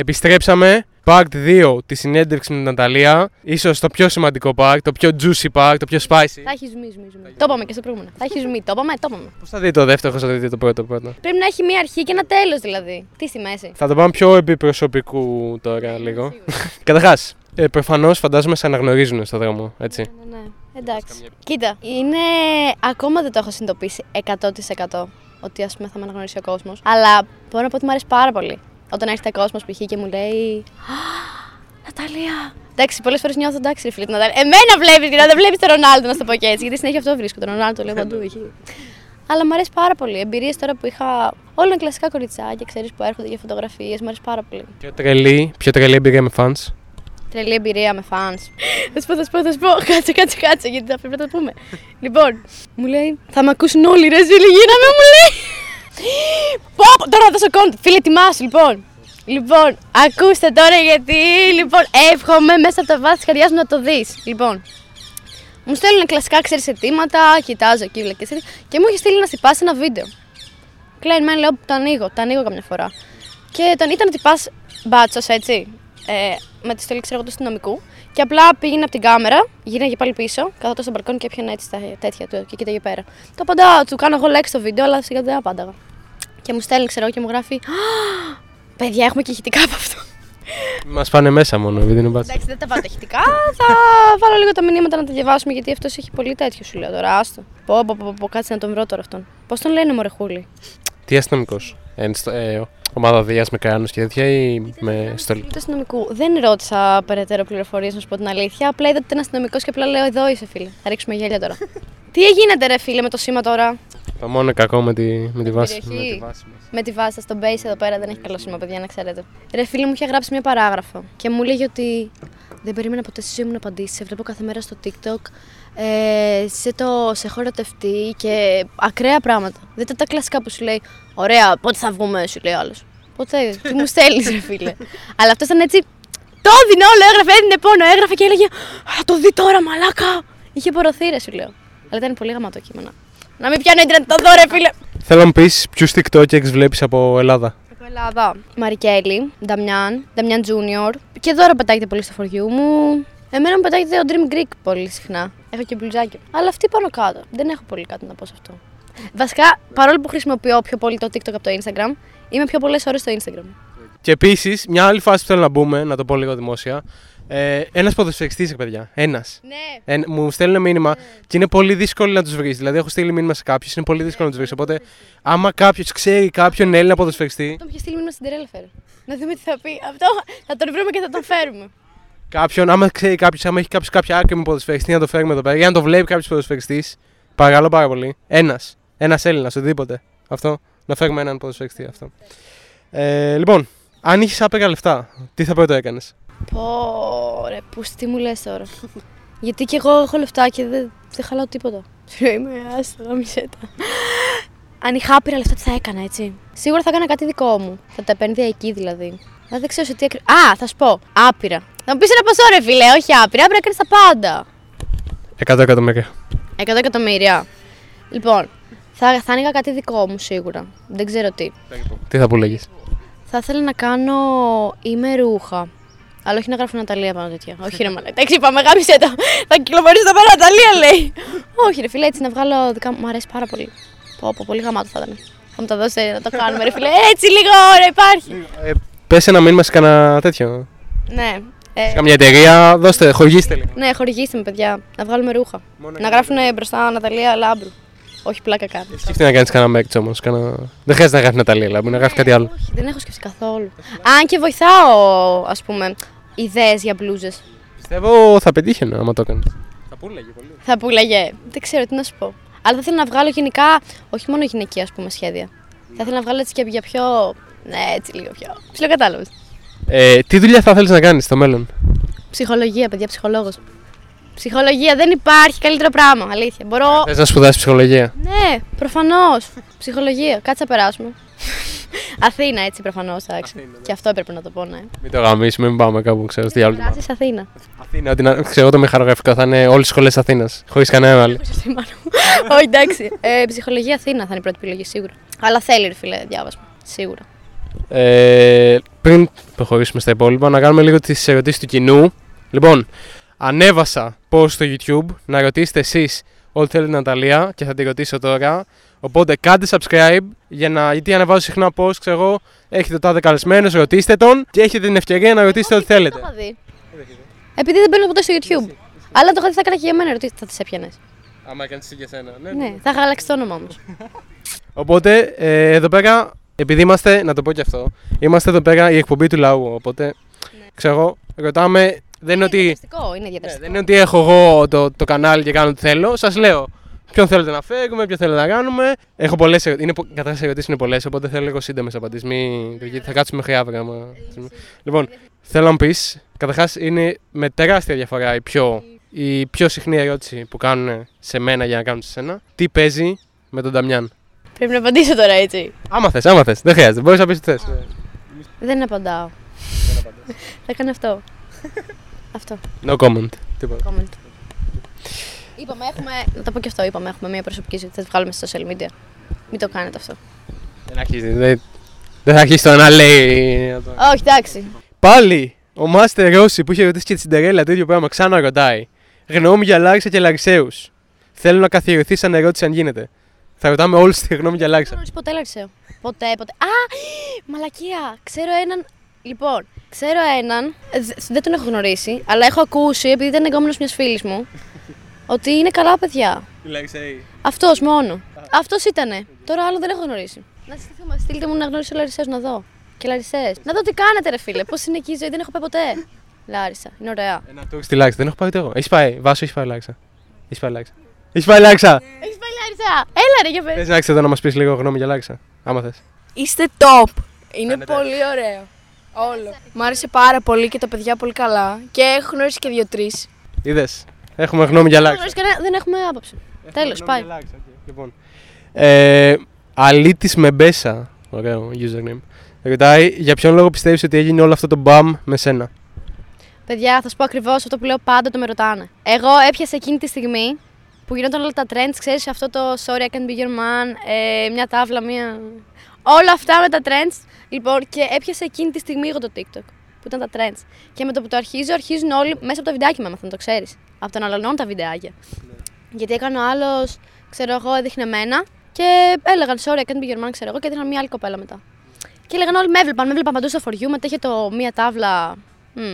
Επιστρέψαμε. Part 2 της συνέντευξης με την Ναταλία. σω το πιο σημαντικό part, το πιο juicy part, το πιο spicy. Θα έχει ζουμί, ζουμί, ζουμί. Το είπαμε και στο προηγούμενο. Θα έχει ζουμί. Το είπαμε, το είπαμε. Πώς θα δει το δεύτερο, πώ θα δει το πρώτο πρώτο. Πρέπει να έχει μία αρχή και ένα τέλος δηλαδή. Τι στη μέση. Θα το πάμε πιο επιπροσωπικού τώρα λίγο. Καταρχάς, ε, προφανώς φαντάζομαι σε αναγνωρίζουν στον δρόμο, έτσι. Ναι, ναι. Εντάξει. Κοίτα, είναι. Ακόμα δεν το έχω συνειδητοποιήσει 100% ότι ας πούμε θα με αναγνωρίσει ο κόσμος. Αλλά μπορώ να πω ότι μου αρέσει πάρα πολύ. Όταν έρχεται κόσμος π.χ. και μου λέει. Ναταλία! Εντάξει, πολλές φορές νιώθω εντάξει, ρε φίλε την Ναταλία. Εμένα βλέπεις, δηλαδή δεν βλέπεις τον Ρονάλντο, να το πω και έτσι. Γιατί συνέχεια αυτό βρίσκω. Τον Ρονάλντο λέω παντού. Αλλά μου αρέσει πάρα πολύ. Εμπειρίες τώρα που είχα. Όλα είναι κλασικά κοριτσάκια, ξέρεις που έρχονται για φωτογραφίες. Μου αρέσει πάρα πολύ. Πιο τρελή, πιο τρελή εμπειρία με fans. Τρελή εμπειρία με fans. Θα σου πω, θα σου πω, θα σου πω. Κάτσε, κάτσε, κάτσε, γιατί θα πρέπει να το πούμε. λοιπόν, μου λέει, θα με ακούσουν όλοι, ρε, ζήλι, γίναμε, μου λέει. Πω, τώρα θα δώσω κόντ. Φίλε, ετοιμάσου, λοιπόν. Λοιπόν, ακούστε τώρα γιατί, λοιπόν, εύχομαι μέσα από τα βάθη της καρδιάς μου να το δεις. Λοιπόν, μου στέλνουν κλασικά, ξέρεις αιτήματα, κοιτάζω εκεί, βλέπει και μου έχει στείλει να τυπάσει ένα βίντεο. Κλαίν, μεν λέω, το ανοίγω, το ανοίγω καμιά φορά. Και τον ήταν τυπάς μπάτσος, έτσι, ε, με τη στολή ξέρω του αστυνομικού. Και απλά πήγαινε από την κάμερα, γίναγε πάλι πίσω, καθόταν στο μπαλκόνι και έπιανε έτσι τα τέτοια του και κοίταγε πέρα. Το απαντάω, του κάνω εγώ λέξη στο βίντεο, αλλά σιγά δεν απάνταγα. Και μου στέλνει, ξέρω και μου γράφει. Παιδιά, έχουμε και ηχητικά από αυτό. Μας πάνε μέσα μόνο, επειδή είναι μπάτσα. Εντάξει, δεν τα βάλω ηχητικά. θα βάλω λίγο τα μηνύματα να τα διαβάσουμε γιατί αυτός έχει πολύ τέτοιο σου λέω τώρα. Άστο. Πω, πω, πω, πω, κάτσε να τον βρω τώρα αυτόν. Πώς τον λένε, Μωρεχούλη. Τι αστυνομικός; Ε, ομάδα Δίας με κράνο και τέτοια ή με στολή; Του αστυνομικού. Δεν ρώτησα περαιτέρω πληροφορίες, να σου πω την αλήθεια. Απλά είδα ότι ήταν αστυνομικός και απλά λέω: Εδώ είσαι, φίλε. Θα ρίξουμε γέλια τώρα. Τι γίνεται, ρε φίλε, με το σήμα τώρα; Το μόνο κακό με τη, με τη βάση. Με τη βάση, με τη βάση στο base εδώ πέρα δεν έχει καλό σήμα, παιδιά, να ξέρετε. Ρε φίλε μου είχε γράψει μια παράγραφο και μου λέγει ότι δεν περίμενα ποτέ στη ζωή μου να απαντήσεις. Σε βλέπω κάθε μέρα στο TikTok. Ε, σε, το, σε χωροτευτεί και ακραία πράγματα. Δεν ήταν τα κλασικά που σου λέει: Ωραία, πότε θα βγούμε, σου λέει άλλος. Ποτέ. Τι μου στέλνεις, ρε φίλε. Αλλά αυτό ήταν έτσι. Το έδινε όλο, έγραφε, έδινε πόνο, έγραφε και έλεγε Θα το δει τώρα, μαλάκα. Είχε πορωθεί, ρε, σου λέω. Αλλά ήταν πολύ γαμάτο κείμενο. Να μην πιάνω ίντερνετ το δω, ρε φίλε. Θέλω να μου πεις ποιους TikTok βλέπεις από Ελλάδα. Από Ελλάδα. Μαρικέλη, Νταμιάν, Νταμιάν Junior. Και τώρα πετάγεται πολύ στο φοριού μου. Εμένα μου πετάγεται ο Dream Greek πολύ συχνά. Έχω και μπλουζάκι. Αλλά αυτή πάνω κάτω. Δεν έχω πολύ κάτι να πω σε αυτό. Βασικά, παρόλο που χρησιμοποιώ πιο πολύ το TikTok από το Instagram, είμαι πιο πολλές ώρες στο Instagram. Και επίσης, μια άλλη φάση που θέλω να μπούμε, να το πω λίγο δημόσια. Ε, ένας ποδοσφαιριστής, παιδιά. Ένας. Ναι. Ε, μου στέλνουν μήνυμα ναι. και είναι πολύ δύσκολο να τους βρεις. Δηλαδή, έχω στείλει μήνυμα σε κάποιους, είναι πολύ δύσκολο να τους βρεις. Οπότε, άμα κάποιος ξέρει κάποιον Έλληνα ποδοσφαιριστή. Τον είχε στείλει μήνυμα στην Τερέλα, φέρε. Να δούμε τι θα πει. Αυτό θα τον βρούμε και θα τον φέρουμε. Κάποιον, άμα ξέρει κάποιος, άμα έχει κάποιος κάποια άκρη με ποδοσφαιριστή, να το φέρουμε εδώ πέρα. Για να το βλέπει κάποιος ποδοσφαιριστής. Παρακαλώ πάρα πολύ. Ένας. Ένας Έλληνας, οτιδήποτε. Αυτό. Να φέρουμε έναν ποδοσφαιριστή αυτό. Ε, λοιπόν, αν είχες άπειρα λεφτά, τι θα πρώτο έκανες; Πω, ρε, που τι μου λες τώρα. Γιατί και εγώ έχω λεφτά και δεν, δεν χαλάω τίποτα. Είμαι άστο, μισέτα. Αν είχα άπειρα λεφτά, τι θα έκανα, έτσι. Σίγουρα θα έκανα κάτι δικό μου. Θα τα επένδυα εκεί δηλαδή. δεν ξέρω σε τι ακριβώ. Α, θα σου πω. Άπειρα. Θα μου πεις ένα ποσό, ρε φίλε, όχι άπειρα. Άπειρα κάνει τα πάντα. 100 εκατομμύρια. 100 εκατομμύρια. Λοιπόν, θα, θα άνοιγα κάτι δικό μου σίγουρα. Δεν ξέρω τι. Τι θα που λέγεις. Θα ήθελα να κάνω ημερούχα. Αλλά όχι να γράφω Ναταλία πάνω τέτοια. όχι ρε μαλάκα. Εντάξει, είπαμε, γάμισε το. Θα κυκλοφορήσει το πέρα Ναταλία, λέει. όχι, ρε φίλε, έτσι να βγάλω δικά μου. Μ' αρέσει πάρα πολύ. Πω, πω, πολύ γαμάτο θα ήταν. Θα μου τα δώσετε να το κάνουμε, ρε φίλε. Έτσι λίγο ώρα υπάρχει. Ε, Πες ένα μήνυμα σε κανένα τέτοιο. Ναι. Ε, σε καμιά εταιρεία, δώστε, χορηγήστε λίγο. Ναι, χορηγήστε με, παιδιά. Να βγάλουμε ρούχα. Μόνο να γράφουν μπροστά Ναταλία Λάμπρου. Όχι πλάκα κάνει. Σκέφτε να κάνεις κανένα μέκτ όμως. Κανα... Δεν χρειάζεται να γράφει Ναταλία Λάμπρου, να γράφει κάτι άλλο. Όχι, δεν έχω σκεφτεί καθόλου. Αν και βοηθάω, ας πούμε, ιδέες για μπλούζες. Πιστεύω θα πετύχαινε άμα το έκανε. Θα πούλαγε πολύ. Θα πούλαγε. Δεν ξέρω τι να σου πω. Αλλά θα ήθελα να βγάλω γενικά, όχι μόνο γυναικεία ας πούμε, σχέδια. Θα ήθελα να βγάλω έτσι και για πιο. Ναι, έτσι λίγο πιο. Ψιλοκατάλαβε. Ε, τι δουλειά θα θέλεις να κάνεις στο μέλλον, Ψυχολογία, παιδιά, ψυχολόγος. Ψυχολογία δεν υπάρχει καλύτερο πράγμα, αλήθεια. Μπορώ. Θες να σπουδάσεις ψυχολογία; Ναι, προφανώς. Ψυχολογία, κάτσε να περάσουμε. Αθήνα, έτσι προφανώς. Και αυτό έπρεπε να το πω, ναι. Μην το γαμίσουμε, μην πάμε κάπου, ξέρω τι άλλο. Περάσει Αθήνα. Αθήνα, ότι να, ξέρω το μηχανογραφικό θα είναι όλες τι σχολές Αθήνας. Χωρίς κανένα άλλο. Όχι, εντάξει. Ε, ψυχολογία Αθήνα θα είναι η πρώτη επιλογή, σίγουρα. Αλλά θέλει, ρε φίλε, διάβασμα. Σίγουρα. Ε, πριν προχωρήσουμε στα υπόλοιπα, να κάνουμε λίγο τις ερωτήσεις του κοινού. Λοιπόν, ανέβασα post στο YouTube να ρωτήσετε εσείς ό,τι θέλετε την Ναταλία και θα τη ρωτήσω τώρα. Οπότε κάντε subscribe για να, γιατί ανεβάζω συχνά post, ξέρω εγώ, έχετε το τάδε καλεσμένο, ρωτήστε τον και έχετε την ευκαιρία να ρωτήσετε ό,τι Το θέλετε. είχα δει. Επειδή δεν μπαίνω ποτέ στο YouTube. Αλλά το είχα δει, θα έκανα και για μένα ερωτήσει, θα τις έπιανες. Άμα έκανες για σένα, Ναι, θα είχα αλλάξει το όνομα όμως. Οπότε ε, εδώ πέρα, επειδή είμαστε, να το πω και αυτό, είμαστε εδώ πέρα η εκπομπή του λαού. Οπότε, ξέρω εγώ, ρωτάμε, δεν είναι ότι. Διαδραστικό, είναι Ναι, διαδραστικό. δεν είναι ότι έχω εγώ το, το κανάλι και κάνω ό,τι θέλω. Σας λέω ποιον θέλετε να φέρουμε, ποιο θέλετε να κάνουμε. Έχω πολλές ερωτήσει. Καταρχά, οι ερωτήσεις είναι πολλές, οπότε θέλω λίγο σύντομες απαντήσεις. Μην... Γιατί θα κάτσουμε μέχρι αύριο. άμα- Λοιπόν, θέλω να μου πεις, καταρχάς είναι με τεράστια διαφορά η πιο, η πιο συχνή ερώτηση που κάνουν σε μένα για να κάνουν σε σένα. Τι παίζει με τον Νταμιάν; Πρέπει να απαντήσω τώρα έτσι. Άμα θες, άμα θες. Δεν χρειάζεται. Μπορείς να πεις τι θες. Δεν απαντάω. Θα κάνω αυτό. Αυτό. No comment. Τίποτα. Comment. Είπαμε, έχουμε. Να το πω και αυτό. Είπαμε, έχουμε μια προσωπική ζωή. Θα τη βγάλουμε στα social media. Μην το κάνετε αυτό. Δεν αρχίζει. Δεν, δεν θα αρχίσει το να λέει. να το- Όχι, εντάξει. Πάλι ο Μάστερ Ρώση που είχε ρωτήσει και τη Σιντερέλα το ίδιο πράγμα ξανά ρωτάει. Γνώμη για Λάρισα και Λαρισαίους. Θέλω να καθιερωθεί σαν ερώτηση αν γίνεται. Θα ρωτάμε όλους τη γνώμη για Δεν Λάρισα. γνωρίζει ποτέ Λαρισαίο. Ποτέ, ποτέ. Α! Μαλακία! Ξέρω έναν. Λοιπόν, ξέρω έναν. ε, δε- Δεν τον έχω γνωρίσει, αλλά έχω ακούσει, επειδή ήταν εγκόμενος μιας φίλης μου, ότι είναι καλά παιδιά. Αυτός μόνο. Αυτός ήτανε. Τώρα άλλο δεν έχω γνωρίσει. Να συστηθούμε. Στείλτε μου να γνωρίσω Λαρισαίου να δω. Και Λαρισαίε. Να δω τι κάνετε, ρε φίλε. Πώς είναι εκεί η ζωή, δεν έχω πάει ποτέ. Λάρισα. Είναι ωραία. Ένα τουρ στη Λάρισα. Δεν έχω πάει ούτε εγώ. Έχεις πάει. Βάσο, έχεις πάει Λάρισα. Έχεις πάει Λάρισα. Έχεις πάει Λάρισα. Έχεις πάει Λάρισα. Έλα, ρε, για πες. Θε να ξέρει εδώ να μας πεις λίγο γνώμη για Λάρισα. Άμα θες. Είστε top. Είναι Φαίνεται. πολύ ωραίο. Όλο. Μ' άρεσε πάρα πολύ και τα παιδιά πολύ καλά. Και έχω γνωρίσει και δύο-τρεις. Είδες. Έχουμε γνώμη για Δεν Λάρισα. γνωρίζεις κανένα, δεν έχουμε άποψη. Τέλος, πάει. Λοιπόν. Ε, Αλήτης με μπέσα. Ωραίο username. Ρωτάει για ποιον λόγο πιστεύεις ότι έγινε όλο αυτό το μπαμ με σένα; Παιδιά, θα σου πω ακριβώς αυτό που λέω πάντα το με ρωτάνε. Εγώ έπιασα εκείνη τη στιγμή που γινόταν όλα τα trends, ξέρεις αυτό το sorry I can't be your man, ε, μια τάβλα, μια. Όλα αυτά με τα trends. Λοιπόν, και έπιασα εκείνη τη στιγμή εγώ το TikTok που ήταν τα trends. Και με το που το αρχίζω, αρχίζουν όλοι μέσα από τα βιντεάκια με έμαθαν, το ξέρεις. Από τον αλλανών τα βιντεάκια. Γιατί έκανε ο άλλος, ξέρω εγώ, έδειχνε εμένα και έλεγαν sorry I can't be your man, ξέρω εγώ, και έδειχναν μια άλλη κοπέλα μετά. Και έλεγαν όλοι με έβλεπαν, με έβλεπαν παντού στο φοριού, μετά είχε το μία τάβλα. μμ, μ,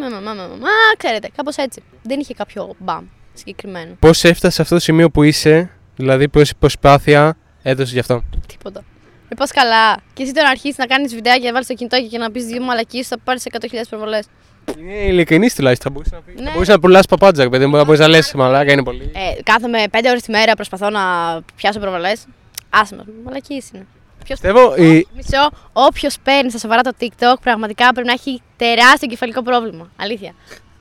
μ, μ, μ, μ, μ, Ξέρετε, κάπως έτσι. Δεν είχε κάποιο μπαμ συγκεκριμένο. Πώς έφτασε σε αυτό το σημείο που είσαι, δηλαδή πόση προσπάθεια έδωσες γι' αυτό; Τίποτα. Ε, πώ καλά. Και εσύ τώρα αρχίσει να κάνεις βιντεάκια, να βάλεις το κινητό και να πεις δύο μαλακίες, θα πάρεις 100.000 προβολές. Είναι ειλικρινής τουλάχιστον. Θα μπορούσε να, πει. Ναι. θα μπορούσε να πουλάς παπάντζακ, παιδί μου. Θα μπορείς να λες μαλάκα, είναι πολύ. Ε, κάθομαι 5 ώρες τη μέρα, προσπαθώ να πιάσω προβολές. Άσε μα, μαλακίες είναι. Ποιος... Πιστεύω η, Μισό, όποιος παίρνει στα σοβαρά το TikTok πραγματικά πρέπει να έχει τεράστιο κεφαλικό πρόβλημα. Αλήθεια.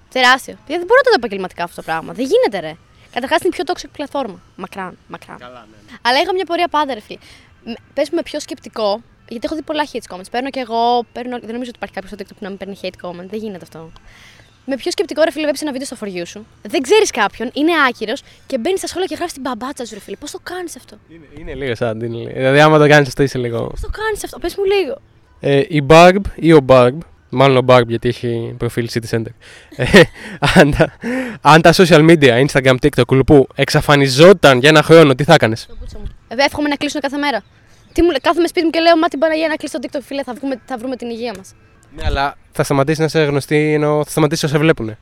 Τεράστιο. Γιατί δεν μπορώ να το δω επαγγελματικά αυτό το πράγμα. Δεν γίνεται, ρε. Καταρχάς είναι η πιο toxic πλατφόρμα. Μακράν, μακράν. Αλλά είχα μια πορεία πάντα, ρε φίλε. Πες με πιο σκεπτικό, γιατί έχω δει πολλά hate comments. Παίρνω και εγώ, παίρνω, δεν νομίζω ότι υπάρχει κάποιος στο TikTok που να μην παίρνει hate comment. Δεν γίνεται αυτό. Με πιο σκεπτικό, ρε φίλε, βλέπει ένα βίντεο στο φοριού σου. Δεν ξέρεις κάποιον, είναι άκυρος και μπαίνεις στα σχόλια και γράφεις την μπαμπάτσα σου, ρε φίλε. Πώς το κάνεις αυτό; είναι, είναι λίγο σαν. Είναι, λίγο- δηλαδή, άμα το κάνεις αυτό, είσαι λίγο. Πώς το κάνεις αυτό; Πες μου λίγο. Ε, η Barb ή ο Barb, μάλλον ο Barb γιατί έχει προφίλ City Center. Ε, αν, τα, αν τα social media, Instagram, TikTok, κουλουπού, εξαφανιζόταν για ένα χρόνο, τι θα έκανες; Το πούτσα μου. Ε, εύχομαι να κλείσουν κάθε μέρα. Τι μου λέει, κάθομαι σπίτι μου και λέω Μα την Παναγία να κλείσει το TikTok, φίλε, θα, βγούμε, θα βρούμε την υγεία μας. Ναι, αλλά θα σταματήσει να είσαι γνωστή, ενώ θα σταματήσει όσο σε βλέπουν.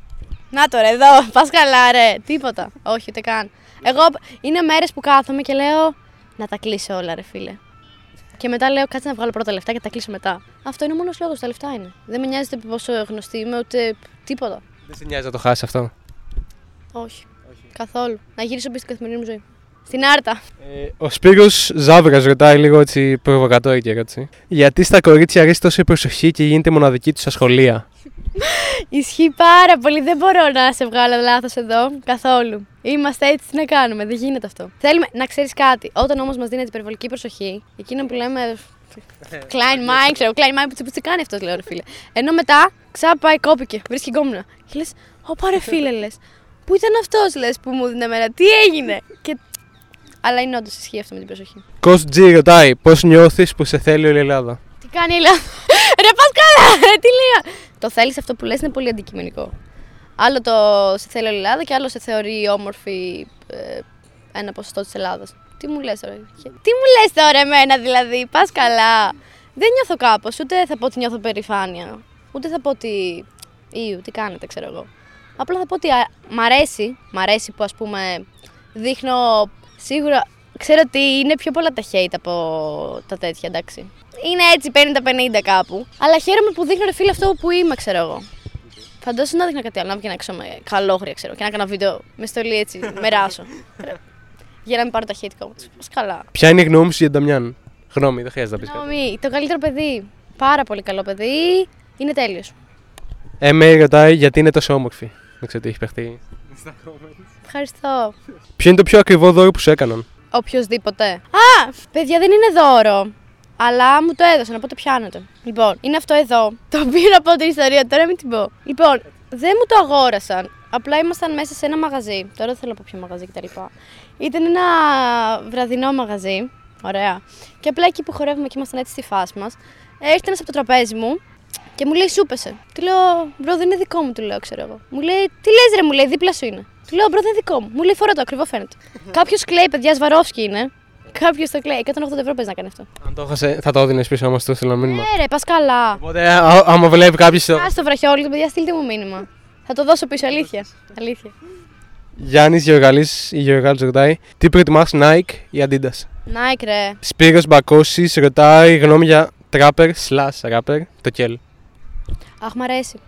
Να το ρε, εδώ, πας καλά, ρε. Τίποτα. Όχι, ούτε καν. Εγώ είναι μέρες που κάθομαι και λέω Να τα κλείσω όλα, ρε φίλε. Και μετά λέω κάτσε να βγάλω πρώτα λεφτά και τα κλείσω μετά. Αυτό είναι ο μόνος λόγος, τα λεφτά είναι. Δεν με νοιάζει ούτε πόσο γνωστή είμαι, ούτε τίποτα. Δεν σε νοιάζει να το χάσεις αυτό; Όχι. Καθόλου. Να γυρίσω πίσω στην καθημερινή μου ζωή. Στην Άρτα. Ε, ο Σπύρος Ζάβρας ρωτάει λίγο έτσι προβοκατόρικη ερώτηση. Γιατί στα κορίτσια αρέσει τόσο η προσοχή και γίνεται μοναδική τους στα σχολεία. Ισχύει πάρα πολύ. Δεν μπορώ να σε βγάλω λάθος εδώ καθόλου. Είμαστε έτσι, τι να κάνουμε. Δεν γίνεται αυτό. Θέλουμε να ξέρεις κάτι. Όταν όμως μας δίνεται υπερβολική προσοχή, εκείνο που λέμε. Klein mind, ξέρω. Klein mind, που τι κάνει αυτός, λέω ρε φίλε. Ενώ μετά ξάπα πάει, κόπηκε, βρίσκει γκόμενα. Και λες, Ω πάρε φίλε, λες. Πού ήταν αυτός, λες, που μου δίνει εμένα, τι έγινε; Και... Αλλά είναι όντως ισχύει αυτό με την προσοχή. Κος G ρωτάει πώς νιώθεις που σε θέλει όλη η Ελλάδα; Τι κάνει η Ελλάδα; Ρε πας καλά, ρε τι λέει. Το θέλεις αυτό που λες είναι πολύ αντικειμενικό. Άλλο το σε θέλει όλη η Ελλάδα και άλλο σε θεωρεί όμορφη ε, ένα ποσοστό της Ελλάδας. Τι μου λες τώρα. Τι μου λες τώρα εμένα δηλαδή, πας καλά. Δεν νιώθω κάπως, ούτε θα πω ότι νιώθω περηφάνεια. Ούτε θα πω ότι. Ιου, τι κάνετε, ξέρω εγώ. Απλά θα πω ότι α, μ' αρέσει, μ' αρέσει που ας πούμε δείχνω σίγουρα. Ξέρω ότι είναι πιο πολλά τα hate από τα τέτοια, εντάξει. Είναι έτσι 50-50 κάπου. Αλλά χαίρομαι που δείχνω ρε φίλε αυτό που είμαι, ξέρω εγώ. Φαντάζομαι να δείχνα κάτι άλλο, να βγει να έξω με καλόγρια, ξέρω, και να κάνω βίντεο με στολή έτσι, με ράσο. για να μην πάρω τα hate comments. Πας καλά. Ποια είναι η γνώμη σου για τον Νταμιάν; Γνώμη, δεν χρειάζεται να πεις κάτι. Νόμι, το καλύτερο παιδί. Πάρα πολύ καλό παιδί. Είναι τέλειος. Ε, με ρωτάει γιατί είναι τόσο όμορφη. Δεν ξέρω τι έχει παιχτεί. Ευχαριστώ. Ποιο είναι το πιο ακριβό δώρο που σου έκαναν; Οποιοδήποτε. Α! Παιδιά, δεν είναι δώρο. Αλλά μου το έδωσαν, οπότε πιάνετε. Λοιπόν, είναι αυτό εδώ. Το πήρα από την ιστορία, τώρα μην την πω. Λοιπόν, δεν μου το αγόρασαν. Απλά ήμασταν μέσα σε ένα μαγαζί. Τώρα δεν θέλω να πω ποιο μαγαζί κτλ. Ήταν ένα βραδινό μαγαζί. Ωραία. Και απλά εκεί που χορεύουμε και ήμασταν έτσι στη φάση μας, έρχεται ένας από το τραπέζι μου και μου λέει σου πέσε. Του λέω, bro, δεν είναι δικό μου, του λέω, ξέρω εγώ. Μου λέει, τι λες, ρε, μου λέει, δίπλα σου είναι. Του λέω, bro, δεν είναι δικό μου. Μου λέει, φόρα το, ακριβό φαίνεται. Κάποιος κλαίει, παιδιά, Swarovski είναι. Κάποιος το κλαίει. 180 ευρώ παίζει να κάνει αυτό. Αν το έχασε, θα το έδινες πίσω άμα σου στείλω μήνυμα. Ναι, ρε, πας καλά. Οπότε, α- άμα βλέπει κάποιος. Α το βραχιόλι, παιδιά, στείλτε μου μήνυμα. Θα το δώσω πίσω, αλήθεια. Αλήθεια. Γιάννης Γεωργαλής ή Γεωργάλη ρωτάει τι προτιμά Nike ή Adidas; Nike, ρε. Σπύρος Μπακώσης ρωτάει γνώμη για trapper slash rapper το Κέλ. Αχ, μ' αρέσει.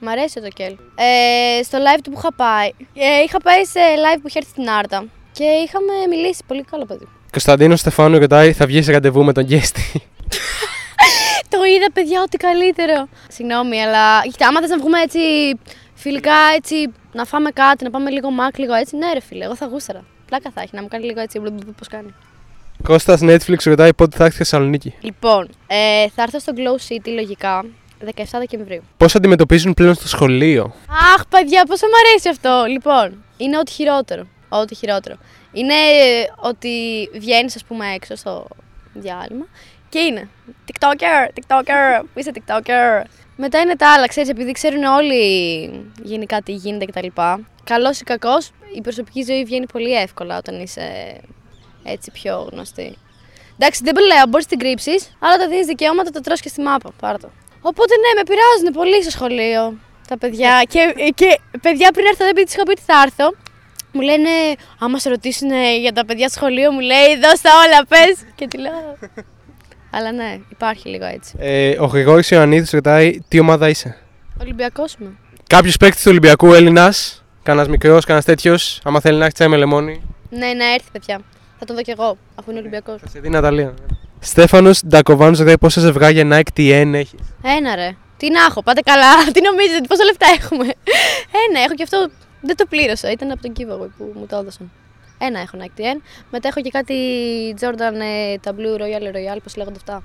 Μ' αρέσει το κέλ. Ε, στο live του που είχα πάει. Ε, είχα πάει σε live που είχε έρθει στην Άρτα. Και είχαμε μιλήσει. Πολύ καλό παιδί. Κωνσταντίνο Στεφάνου ρωτάει θα βγεις ραντεβού με τον Γκέστη. Το είδα, παιδιά, ό,τι καλύτερο. Συγγνώμη, αλλά κοίτα, άμα θες να βγούμε έτσι φιλικά, έτσι να φάμε κάτι, να πάμε λίγο μάκ, λίγο έτσι. Ναι, ρε φίλε, εγώ θα γούσταρα. Πλάκα θα έχει να μου κάνει λίγο έτσι. Πώς κάνει. Κώστας Netflix ρωτάει πότε θα έρθει στη Θεσσαλονίκη. Λοιπόν, ε, θα έρθω στο Glow City λογικά 17 Δεκεμβρίου. Πώς αντιμετωπίζουν πλέον στο σχολείο; Αχ, παιδιά, πόσο μου αρέσει αυτό. Λοιπόν, είναι ό,τι χειρότερο. Ό,τι χειρότερο. Είναι ε, ότι βγαίνεις, ας πούμε, έξω στο διάλειμμα και είναι TikToker, TikToker, είσαι TikToker. Μετά είναι τα άλλα, ξέρεις, επειδή ξέρουν όλοι γενικά τι γίνεται κτλ. Καλός ή κακός, η προσωπική ζωή βγαίνει πολύ εύκολα όταν είσαι έτσι πιο γνωστή. Εντάξει, δεν λέω, μπορείς να την κρύψεις, αλλά τα δίνεις δικαιώματα, τα τρως και στη μάπα. Πάρ' το. Οπότε ναι, με πειράζουν πολύ στο σχολείο τα παιδιά. και, και παιδιά πριν έρθω, επειδή τη είχα πει ότι θα έρθω, μου λένε, άμα σε ρωτήσουν για τα παιδιά στο σχολείο, μου λέει, δώσ' τα όλα, πες. και τη λέω. Αλλά ναι, υπάρχει λίγο έτσι. Ε, ο Γρηγόρης Ιωαννίδης ρωτάει τι ομάδα είσαι; Ολυμπιακός είμαι. Κάποιος παίκτης του Ολυμπιακού Έλληνας, κανένας μικρός, κανένας τέτοιος, άμα θέλει να έχει τσάι με λεμόνι. Ναι, να έρθει, παιδιά. Θα τον δω κι εγώ, αφού είναι Ολυμπιακός. Θα σε δει η Ναταλία. Στέφανος Ντακοβάνος ρωτάει πόσα ζευγάρια Nike TN έχει. Ένα ρε. Τι να έχω, πάτε καλά. Τι νομίζετε, πόσα λεφτά έχουμε; Ένα, έχω και αυτό. Δεν το πλήρωσα, ήταν από τον giveaway που μου το έδωσαν. Ένα έχω Nike TN. Μετά έχω και κάτι Jordan ε, τα Blue Royal Royal, πώς λέγονται αυτά.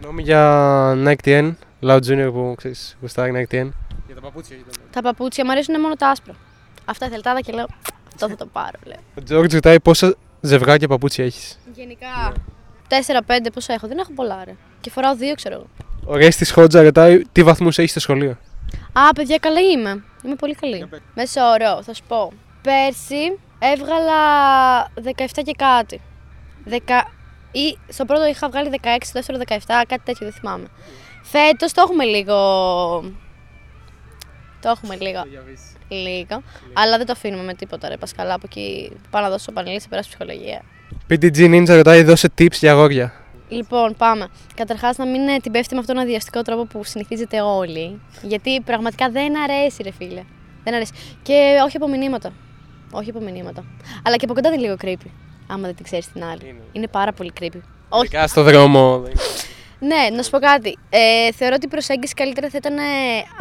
Γνώμη για Nike TN, Loud Junior που ξέρεις, γουστάρει Nike TN. Για τα παπούτσια Τα παπούτσια μου αρέσουν μόνο τα άσπρα. Αυτά θελτάδα και λέω, αυτό θα το πάρω, λέω. Ο Τζόρτζ ρωτάει πόσα ζευγάρια παπούτσια έχεις. Γενικά, 4-5 πόσα έχω, δεν έχω πολλά ρε. Και φοράω δύο, ξέρω εγώ. Ο Ρέστη Χότζα ρωτάει τι βαθμούς έχει στο σχολείο; Α, παιδιά, καλά είμαι. Είμαι πολύ καλή. Μέσο όρο, θα σου πω. Πέρσι έβγαλα 17 και κάτι. 10... Ή στο πρώτο είχα βγάλει 16, στο δεύτερο 17, κάτι τέτοιο, δεν θυμάμαι. Φέτος το έχουμε λίγο... Το έχουμε λίγο. Λίγο. Αλλά δεν το αφήνουμε με τίποτα, ρε Πασκαλά. Από εκεί πάω να δώσω πανελί σε περάσει ψυχολογία. PTG Ninja ρωτάει δώσε tips για αγόρια. Λοιπόν, πάμε. Καταρχάς, να μην ε, την πέφτει με αυτόν τον αδιαστικό τρόπο που συνηθίζετε όλοι. Γιατί πραγματικά δεν αρέσει, ρε φίλε. Δεν αρέσει. Και όχι από μηνύματα. Όχι από μηνύματα. Αλλά και από κοντά είναι λίγο creepy. Άμα δεν την ξέρεις την άλλη. Είναι. Είναι πάρα πολύ creepy. Όχι. Ειδικά στο δρόμο. Ναι, να σου πω κάτι. Ε, θεωρώ ότι η προσέγγιση καλύτερα θα ήταν, ε,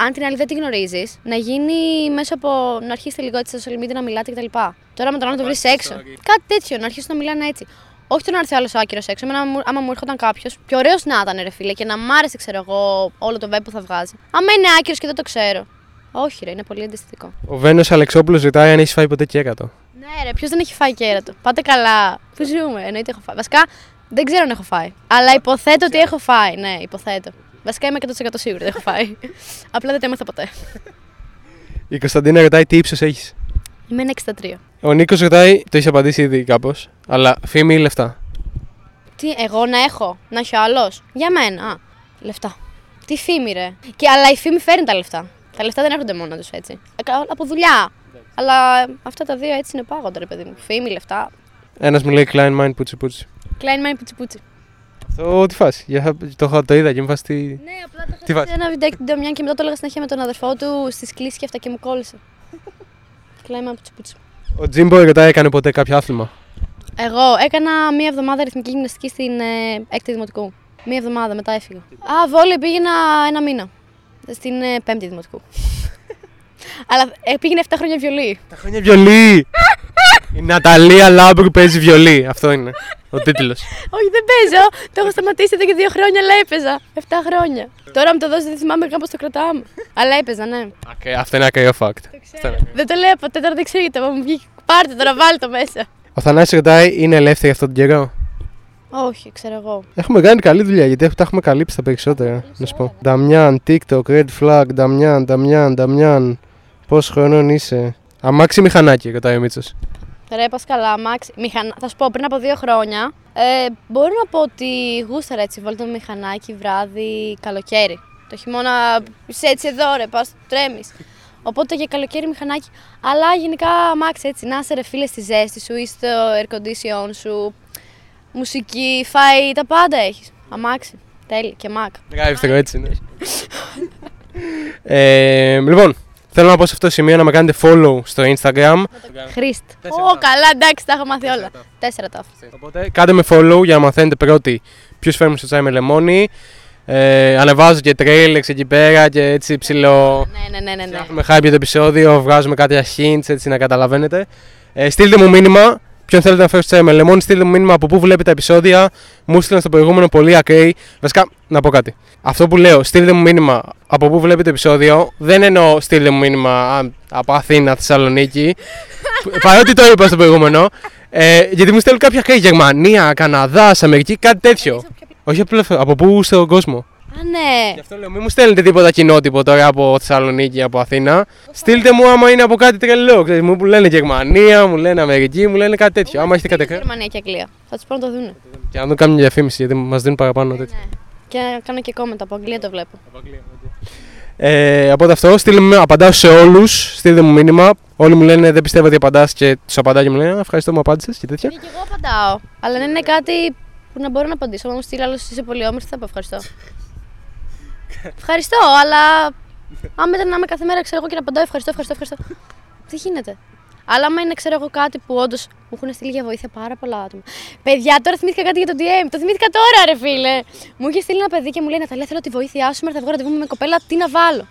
αν την άλλη δεν τη γνωρίζεις, να γίνει μέσω από να αρχίσετε λίγο έτσι στα social media να μιλάτε κτλ. Τώρα με το να το βρεις έξω. Κάτι τέτοιο, να αρχίσουν να μιλάνε έτσι. Όχι το να έρθει άλλος άκυρος έξω. Εμένα, μου- άμα μου έρχονταν κάποιος, πιο ωραίος να ήταν, ρε φίλε, και να μ' άρεσε, ξέρω εγώ, όλο το web που θα βγάζει. Άμα είναι άκυρος και δεν το ξέρω. Όχι, ρε, είναι πολύ αντιστοιχικό. Ο Βένος Αλεξόπουλος ρωτάει αν έχεις φάει ποτέ κέρατο. Ναι, ρε, ποιος δεν έχει φάει κέρατο. Πάτε καλά. Πού ζούμε, εννοείται έχω φάει. Βασικά, Δεν ξέρω αν έχω φάει. Αλλά υποθέτω ότι έχω φάει. Ναι, υποθέτω. Βασικά είμαι 100% σίγουρη ότι έχω φάει. Απλά δεν το έμαθα ποτέ. Η Κωνσταντίνα ρωτάει τι ύψος έχεις. Είμαι ένα 63. Ο Νίκος ρωτάει, το έχει απαντήσει ήδη κάπως, αλλά φήμη ή λεφτά; Τι, εγώ να έχω, να έχει ο άλλος; Για μένα. Α, λεφτά. Τι φήμη, ρε. Και, αλλά η φήμη φέρνει τα λεφτά. Τα λεφτά δεν έρχονται μόνο τους έτσι. Ε, κα- Από δουλειά. Αλλά αυτά τα δύο έτσι είναι πάγοντα, ρε παιδί μου. Φήμη, λεφτά. Ένας μου λέει Klein Mind Πούτσι Πούτσι. Klein mind πουτσι πουτσι. Αυτό τι φάση. Για, το, είχα- το είδα και μου φάση τι. Ναι, απλά το Τι είχα βάζει; σε ένα βιντεάκι την Ντομιάν και μετά το έλεγα συνέχεια με τον αδερφό του στι κλήσει και αυτά και μου κόλλησε. Klein mind πουτσι πουτσι. Ο Τζίμπο ρωτάει, έκανε ποτέ κάποιο άθλημα; Εγώ έκανα μία εβδομάδα ρυθμική γυμναστική στην ε, έκτη δημοτικού. Μία εβδομάδα μετά έφυγα. Α, βόλεϊ πήγαινα ένα μήνα. Στην ε, πέμπτη δημοτικού. Αλλά ε, πήγαινε 7 χρόνια βιολί. Τα χρόνια βιολί! Η Ναταλία Λάμπρου παίζει βιολί. Αυτό είναι ο τίτλος. Όχι, δεν παίζω. Το έχω σταματήσει εδώ και δύο χρόνια, αλλά έπαιζα. 7 χρόνια. Τώρα μου το δώσει, δεν θυμάμαι καν πώ το κρατάμε. Αλλά έπαιζα, ναι. Αυτό είναι ακραίο fact. Αυτό είναι. Δεν το λέω ποτέ, τώρα δεν ξέρω γιατί μου βγήκε. Πάρτε τώρα, βάλτε το μέσα. Ο Θανάσης ρωτάει, είναι ελεύθερη αυτόν τον καιρό. Όχι, ξέρω εγώ. Έχουμε κάνει καλή δουλειά γιατί τα έχουμε καλύψει τα περισσότερα. Να σου πω. Νταμιάν, TikTok, Red Flag, Νταμιάν, Νταμιάν, Νταμιάν. Πόσο χρονών είσαι; Αμάξι μηχανάκι, ρωτάει ο Μίτσος. Ρε, πας καλά, αμάξι. Μηχανα... Θα σου πω, πριν από δύο χρόνια, ε, μπορώ να πω ότι γούσταρα έτσι, βόλτα με μηχανάκι, βράδυ, καλοκαίρι. Το χειμώνα είσαι έτσι εδώ, ρε, πας, τρέμεις. Οπότε για καλοκαίρι μηχανάκι. Αλλά γενικά αμάξι έτσι, να είσαι ρε φίλε στη ζέστη σου ή στο air condition σου. Μουσική, φάει, τα πάντα έχεις. Αμάξι, τέλει και μάκ. Δεύτερο έτσι είναι. ε, λοιπόν, θέλω να πω σε αυτό το σημείο να με κάνετε follow στο Instagram. Χρήστ. Τέσσερα Ω, τα. καλά, εντάξει, τα έχω μάθει όλα. Τέσσερα τα. Οπότε κάντε με follow για να μαθαίνετε πρώτοι ποιου φέρνουν στο τσάι με λεμόνι. Ε, ανεβάζω και trailers εκεί πέρα και έτσι ψηλό. Ναι, ναι, ναι, ναι. ναι. Φτιάχνουμε hype για το επεισόδιο, βγάζουμε κάποια hints έτσι να καταλαβαίνετε. Ε, στείλτε μου μήνυμα. Ποιον θέλετε να φέρω στο τσάι με λεμόνι, στείλτε μου μήνυμα από πού βλέπετε τα επεισόδια. Μου στείλαν στο προηγούμενο πολύ ακραίοι. Βασικά, να πω κάτι. Αυτό που λέω, στείλτε μου μήνυμα από πού βλέπετε το επεισόδιο. Δεν εννοώ στείλτε μου μήνυμα α, από Αθήνα, Θεσσαλονίκη. Παρότι το είπα στο προηγούμενο. Ε, γιατί μου στέλνουν κάποια ακραίοι. Γερμανία, Καναδά, Αμερική, κάτι τέτοιο. Όχι απλά από πού στον κόσμο. Α, ναι. Γι' αυτό λέω, μην μου στέλνετε τίποτα κοινότυπο τώρα από Θεσσαλονίκη, από Αθήνα. Στείλτε μου άμα είναι από κάτι τρελό. Ξέρεις, μου λένε Γερμανία, μου λένε Αμερική, μου λένε κάτι τέτοιο. Άμα έχετε κάτι ακραίο. Γερμανία και Αγγλία. Θα τους πω να το δουν. Και να δουν κάνουν μια διαφήμιση γιατί μας δίνουν παραπάνω τέτοιο. Και να κάνω και comment από Αγγλία το βλέπω. Ε, οπότε αυτό, στείλτε μου, απαντάω σε όλους. Στείλτε μου μήνυμα. Όλοι μου λένε δεν πιστεύω ότι απαντάς και τους απαντάω και μου λένε «Α, Ευχαριστώ που μου απάντησες και τέτοια. Ναι, και εγώ απαντάω. Αλλά αν είναι κάτι που να μπορώ να απαντήσω. Αν μου στείλει άλλο είσαι πολύ όμορφη, θα πω ευχαριστώ. Ευχαριστώ, αλλά άμα ήταν να είμαι κάθε μέρα ξέρω εγώ και να απαντάω ευχαριστώ, ευχαριστώ, ευχαριστώ. Τι γίνεται; Αλλά άμα είναι ξέρω εγώ κάτι που όντως μου έχουν στείλει για βοήθεια πάρα πολλά άτομα. Παιδιά, τώρα θυμήθηκα κάτι για το DM. Το θυμήθηκα τώρα, ρε φίλε. Μου είχε στείλει ένα παιδί και μου λέει Ναταλία, θέλω τη βοήθειά σου. Σήμερα θα βγω ραντεβού με κοπέλα, τι να βάλω;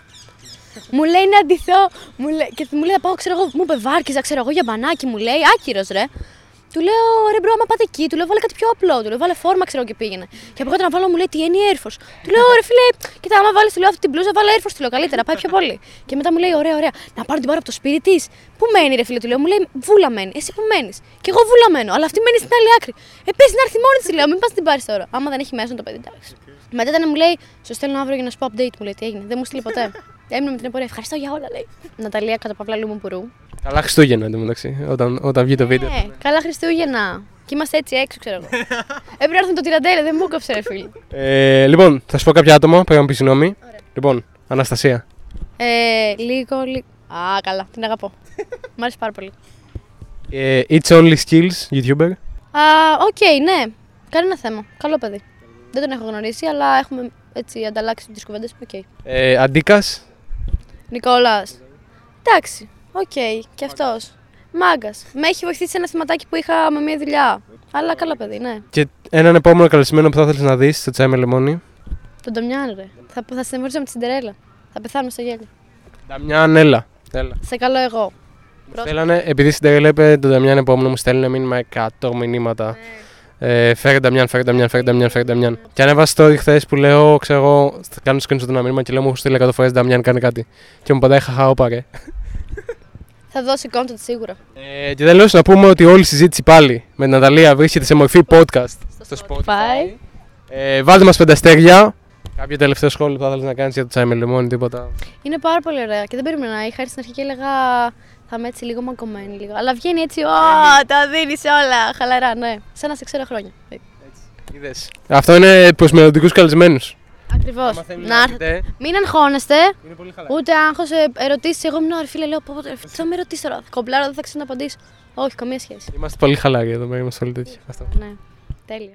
μου λέει να ντυθώ. Μου λέει, και μου λέει να πάω, ξέρω εγώ, μου είπε βάρκιζα, ξέρω εγώ για μπανάκι, μου λέει, άκυρος ρε. Του λέω ρε bro, άμα πάτε εκεί, του λέω βάλε κάτι πιο απλό. Του λέω βάλε φόρμα, ξέρω και πήγαινε. Και από κάτω να βάλω μου λέει τι είναι η Air Force. Του λέω ρε φίλε, κοίτα, άμα βάλεις του λέω αυτή την μπλούζα, βάλε Air Force, του λέω καλύτερα, πάει πιο πολύ. Και μετά μου λέει ωραία, ωραία, να πάρω την πάρω από το σπίτι της. Πού μένει ρε φίλε, του λέω, μου λέει βούλα μένει. Εσύ που μένεις. Και εγώ βούλα μένω, αλλά αυτή μένει στην άλλη άκρη. Ε, πες να έρθει μόνη της, λέω, μην πας την πάρεις τώρα. Άμα δεν έχει μέσα το παιδί, εντάξει. Μετά ήταν μου λέει, σου στέλνω αύριο για να σου πω update, μου λέει τι έγινε. Δεν μου στείλει ποτέ. Έμεινα με την επορία. Ευχαριστώ για όλα, λέει. Ναταλία κατά παύλα Λούμου Πουρού. Καλά Χριστούγεννα εντωμεταξύ, όταν, όταν βγει το βίντεο. Ναι, καλά Χριστούγεννα. Και είμαστε έτσι έξω, ξέρω εγώ. Έπρεπε να έρθουν το τυραντέλε, δεν μου κόψε, ρε φίλε. Ε, λοιπόν, θα σου πω κάποια άτομα, πρέπει να πεις συγγνώμη. Λοιπόν, Αναστασία. Ε, λίγο, λίγο. Α, καλά, την αγαπώ. Μ' άρεσε πάρα πολύ. Ε, It's Only Skills, YouTuber. Α, οκ, ναι. Κανένα θέμα. Καλό παιδί. Δεν τον έχω γνωρίσει, αλλά έχουμε έτσι ανταλλάξει τις κουβέντες. Οκ. Ε, Αντίκας. Νικόλας. Εντάξει. Οκ. Και αυτός. Μάγκας. Με έχει βοηθήσει σε ένα θεματάκι που είχα με μια δουλειά. Αλλά καλό παιδί, ναι. Και έναν επόμενο καλεσμένο που θα ήθελε να δεις στο τσάι με λεμόνι. Τον Ντομιάν, ρε. Θα, θα συνεμβολήσω με τη Σιντερέλα. Θα πεθάνω στο γέλιο. Νταμιάν, έλα. έλα. Σε καλό εγώ. Μου Στέλνανε, επειδή στην Τερελέπε τον Νταμιάν επόμενο μου στέλνουν μήνυμα 100 μηνύματα. Ε, φέρε Νταμιάν, φέρε Νταμιάν, φέρε Νταμιάν, φέρε Νταμιάν. Και ανέβασα story χθες που λέω, ξέρω εγώ, θα κάνω screenshot ένα μήνυμα και λέω μου έχω στείλει 100 φορές Νταμιάν, κάνει κάτι. Και μου παντάει χαχά, όπα ρε. Θα δώσει content σίγουρα. Ε, και τέλο, να πούμε ότι όλη η συζήτηση πάλι με την Ναταλία βρίσκεται σε μορφή podcast στο Spotify. Spotify. Ε, βάλτε μας πέντε αστέρια. Κάποιο τελευταίο σχόλιο που θα ήθελε να κάνεις για το τσάι με λεμόνι, τίποτα. Είναι πάρα πολύ ωραία και δεν περίμενα. Είχα έρθει στην αρχή και έλεγα θα είμαι έτσι λίγο μαγκωμένη. Λίγο. Αλλά βγαίνει έτσι, Ω, τα δίνεις όλα. Χαλαρά, ναι. Σαν να σε ξέρω χρόνια. Είδες. Αυτό είναι προς μελλοντικούς καλεσμένους. Ακριβώς. Να έρθετε. Μην αγχώνεστε. Είναι πολύ καλά. Ούτε άγχος ερωτήσεις. Εγώ ήμουν ρε φίλε, λέω πω, πω, ρε, τι θα με ρωτήσεις τώρα. Κομπλάρα, δεν θα ξαναπαντήσω. Όχι, καμία σχέση. Είμαστε πολύ χαλάροι εδώ πέρα, είμαστε όλοι τέτοιοι. Αυτό. Ναι, τέλεια.